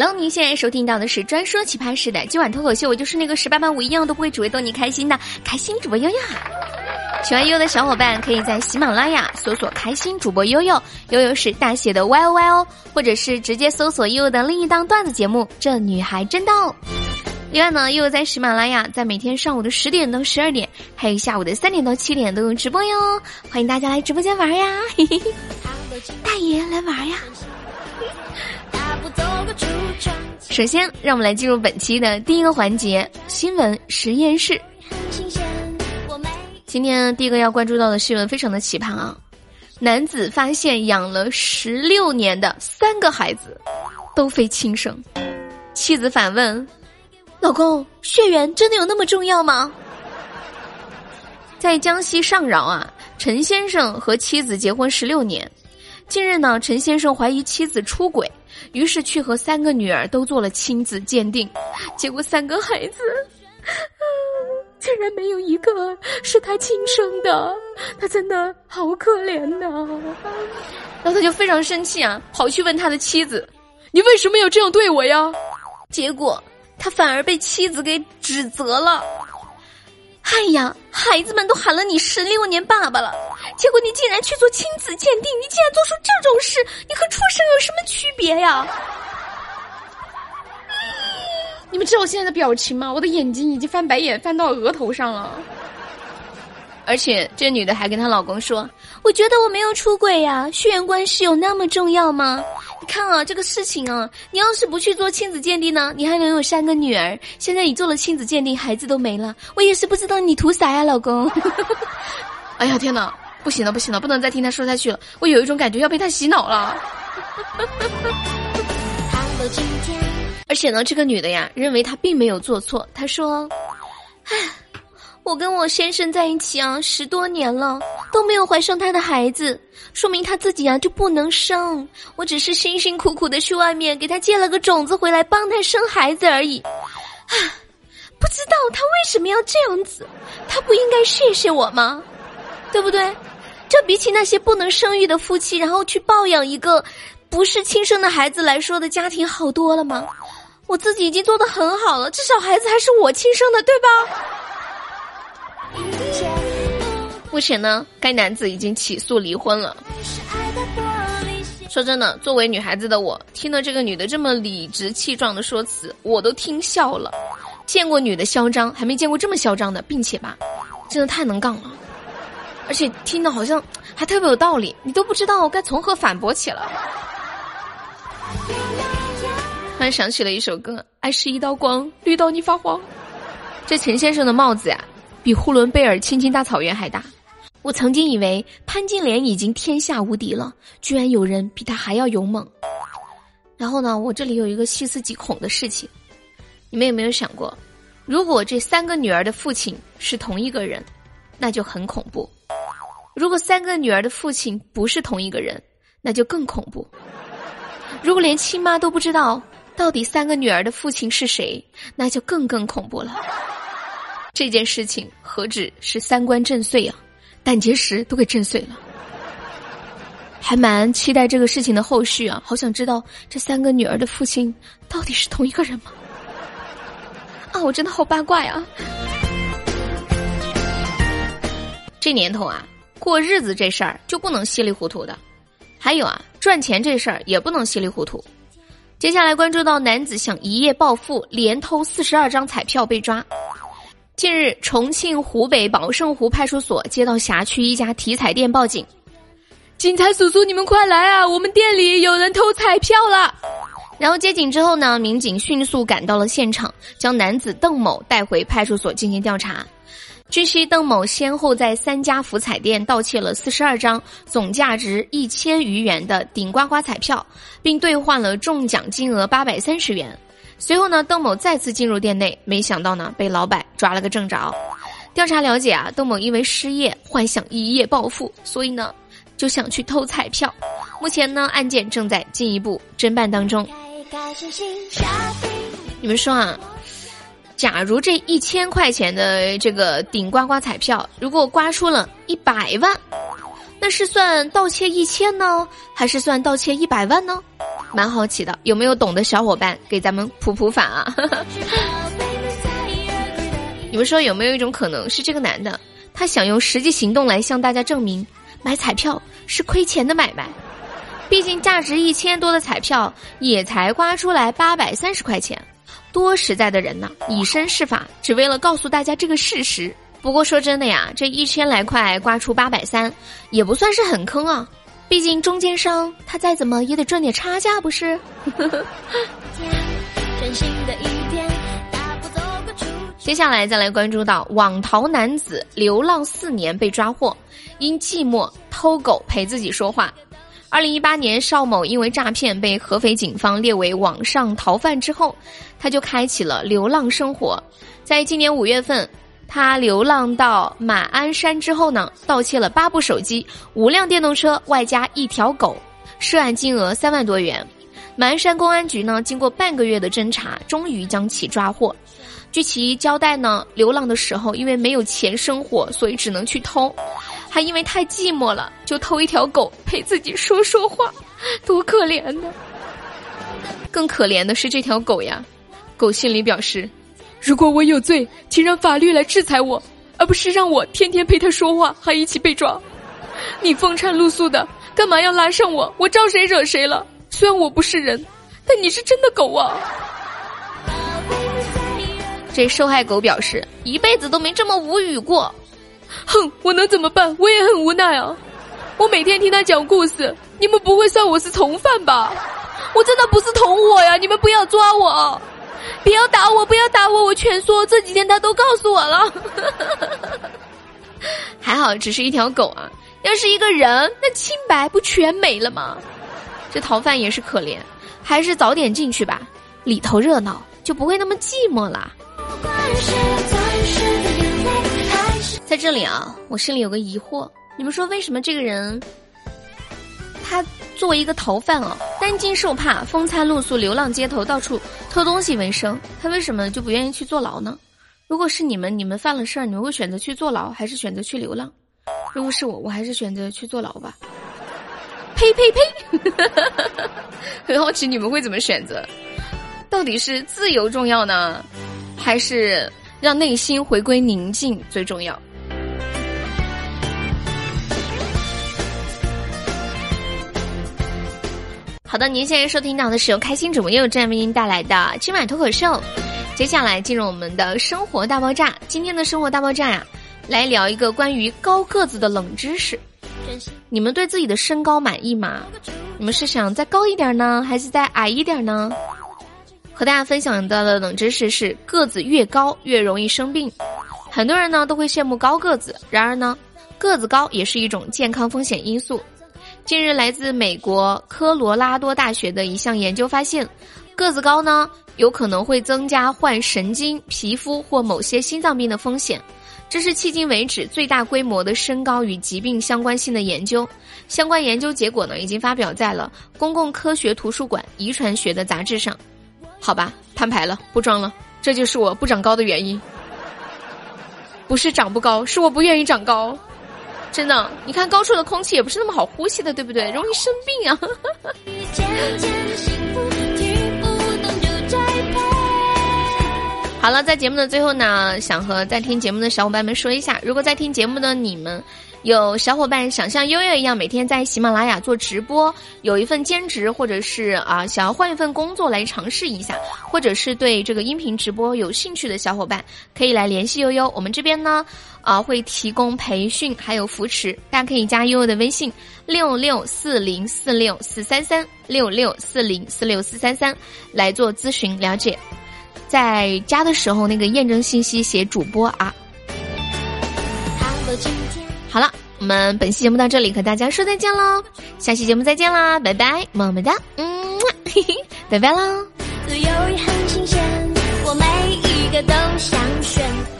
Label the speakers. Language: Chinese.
Speaker 1: Hello，您现在收听到的是专说奇葩事的今晚脱口秀，我就是那个十八般武艺样都不会，只会逗你开心的开心主播悠悠。喜欢悠悠的小伙伴可以在喜马拉雅搜索“开心主播悠悠”，悠悠是大写的 Y O Y 哦，或者是直接搜索悠悠的另一档段子节目《这女孩真逗》。另外呢，悠悠在喜马拉雅在每天上午的十点到十二点，还有下午的三点到七点都有直播哟，欢迎大家来直播间玩呀！嘿嘿嘿，大爷来玩呀！首先，让我们来进入本期的第一个环节——新闻实验室。今天第一个要关注到的新闻非常的奇葩啊！男子发现养了十六年的三个孩子都非亲生，妻子反问：“老公，血缘真的有那么重要吗？”在江西上饶啊，陈先生和妻子结婚十六年，近日呢，陈先生怀疑妻子出轨。于是去和三个女儿都做了亲子鉴定，结果三个孩子，竟然没有一个是他亲生的，他真的好可怜呐！然后他就非常生气啊，跑去问他的妻子：“你为什么要这样对我呀？”结果他反而被妻子给指责了。哎呀，孩子们都喊了你十六年爸爸了，结果你竟然去做亲子鉴定，你竟然做出这种事，你和畜生有什么区别呀？你们知道我现在的表情吗？我的眼睛已经翻白眼翻到额头上了。而且这女的还跟她老公说：“我觉得我没有出轨呀，血缘关系有那么重要吗？你看啊，这个事情啊，你要是不去做亲子鉴定呢，你还能有三个女儿。现在你做了亲子鉴定，孩子都没了，我也是不知道你图啥呀，老公。哎呀天哪，不行了不行了，不能再听他说下去了，我有一种感觉要被他洗脑了。而且呢，这个女的呀，认为她并没有做错，她说：“唉。”我跟我先生在一起啊，十多年了，都没有怀上他的孩子，说明他自己啊就不能生。我只是辛辛苦苦的去外面给他借了个种子回来，帮他生孩子而已。啊，不知道他为什么要这样子？他不应该谢谢我吗？对不对？这比起那些不能生育的夫妻，然后去抱养一个不是亲生的孩子来说的家庭好多了吗？我自己已经做的很好了，至少孩子还是我亲生的，对吧？目前呢，该男子已经起诉离婚了。说真的，作为女孩子的我，听了这个女的这么理直气壮的说辞，我都听笑了。见过女的嚣张，还没见过这么嚣张的，并且吧，真的太能杠了。而且听的好像还特别有道理，你都不知道该从何反驳起了。突然想起了一首歌：“爱是一道光，绿到你发慌。”这陈先生的帽子呀。比呼伦贝尔青青大草原还大，我曾经以为潘金莲已经天下无敌了，居然有人比他还要勇猛。然后呢，我这里有一个细思极恐的事情，你们有没有想过，如果这三个女儿的父亲是同一个人，那就很恐怖；如果三个女儿的父亲不是同一个人，那就更恐怖；如果连亲妈都不知道到底三个女儿的父亲是谁，那就更更恐怖了。这件事情何止是三观震碎啊，胆结石都给震碎了。还蛮期待这个事情的后续啊，好想知道这三个女儿的父亲到底是同一个人吗？啊，我真的好八卦呀！这年头啊，过日子这事儿就不能稀里糊涂的，还有啊，赚钱这事儿也不能稀里糊涂。接下来关注到男子想一夜暴富，连偷四十二张彩票被抓。近日，重庆湖北宝胜湖派出所接到辖区一家体彩店报警：“警察叔叔，你们快来啊！我们店里有人偷彩票了。”然后接警之后呢，民警迅速赶到了现场，将男子邓某带回派出所进行调查。据悉，邓某先后在三家福彩店盗窃了四十二张总价值一千余元的顶呱呱彩票，并兑换了中奖金额八百三十元。随后呢，邓某再次进入店内，没想到呢，被老板抓了个正着。调查了解啊，邓某因为失业，幻想一夜暴富，所以呢，就想去偷彩票。目前呢，案件正在进一步侦办当中。你们说啊，假如这一千块钱的这个顶呱呱彩票，如果刮出了一百万，那是算盗窃一千呢，还是算盗窃一百万呢？蛮好奇的，有没有懂的小伙伴给咱们普普法啊？你们说有没有一种可能是这个男的，他想用实际行动来向大家证明，买彩票是亏钱的买卖？毕竟价值一千多的彩票也才刮出来八百三十块钱，多实在的人呢！以身试法，只为了告诉大家这个事实。不过说真的呀，这一千来块刮出八百三，也不算是很坑啊。毕竟中间商他再怎么也得赚点差价，不是？接下来再来关注到网逃男子流浪四年被抓获，因寂寞偷狗陪自己说话。二零一八年，邵某因为诈骗被合肥警方列为网上逃犯之后，他就开启了流浪生活。在今年五月份，他流浪到马鞍山之后呢，盗窃了八部手机、五辆电动车，外加一条狗，涉案金额三万多元。马鞍山公安局呢，经过半个月的侦查，终于将其抓获。据其交代呢，流浪的时候因为没有钱生活，所以只能去偷。还因为太寂寞了，就偷一条狗陪自己说说话，多可怜呢！更可怜的是这条狗呀，狗心里表示：如果我有罪，请让法律来制裁我，而不是让我天天陪它说话，还一起被抓。你风餐露宿的，干嘛要拉上我？我招谁惹谁了？虽然我不是人，但你是真的狗啊！这受害狗表示，一辈子都没这么无语过。哼，我能怎么办？我也很无奈啊！我每天听他讲故事，你们不会算我是从犯吧？我真的不是同伙呀！你们不要抓我，不要打我，不要打我！我全说，这几天他都告诉我了。还好，只是一条狗啊！要是一个人，那清白不全没了吗？这逃犯也是可怜，还是早点进去吧，里头热闹，就不会那么寂寞啦。在这里啊，我心里有个疑惑，你们说为什么这个人，他作为一个逃犯啊，担惊受怕，风餐露宿，流浪街头，到处偷东西为生，他为什么就不愿意去坐牢呢？如果是你们，你们犯了事儿，你们会选择去坐牢，还是选择去流浪？如果是我，我还是选择去坐牢吧。呸呸呸！很好奇你们会怎么选择？到底是自由重要呢，还是让内心回归宁静最重要？好的，您现在收听到的是由开心主播悠悠站为您带来的今晚脱口秀。接下来进入我们的生活大爆炸。今天的生活大爆炸呀，来聊一个关于高个子的冷知识。你们对自己的身高满意吗？你们是想再高一点呢，还是再矮一点呢？和大家分享到的冷知识是：个子越高越容易生病。很多人呢都会羡慕高个子，然而呢，个子高也是一种健康风险因素。近日，来自美国科罗拉多大学的一项研究发现，个子高呢，有可能会增加患神经、皮肤或某些心脏病的风险。这是迄今为止最大规模的身高与疾病相关性的研究。相关研究结果呢，已经发表在了《公共科学图书馆遗传学》的杂志上。好吧，摊牌了，不装了，这就是我不长高的原因。不是长不高，是我不愿意长高。真的，你看高处的空气也不是那么好呼吸的，对不对？容易生病啊。好了，在节目的最后呢，想和在听节目的小伙伴们说一下，如果在听节目的你们。有小伙伴想像悠悠一样每天在喜马拉雅做直播，有一份兼职，或者是啊想要换一份工作来尝试一下，或者是对这个音频直播有兴趣的小伙伴，可以来联系悠悠。我们这边呢啊会提供培训还有扶持，大家可以加悠悠的微信六六四零四六四三三六六四零四六四三三来做咨询了解，在家的时候那个验证信息写主播啊。好了，我们本期节目到这里，和大家说再见喽！下期节目再见啦，拜拜，么么哒，嗯，嘿嘿，拜拜喽。自由也很新鲜，我每一个都想选。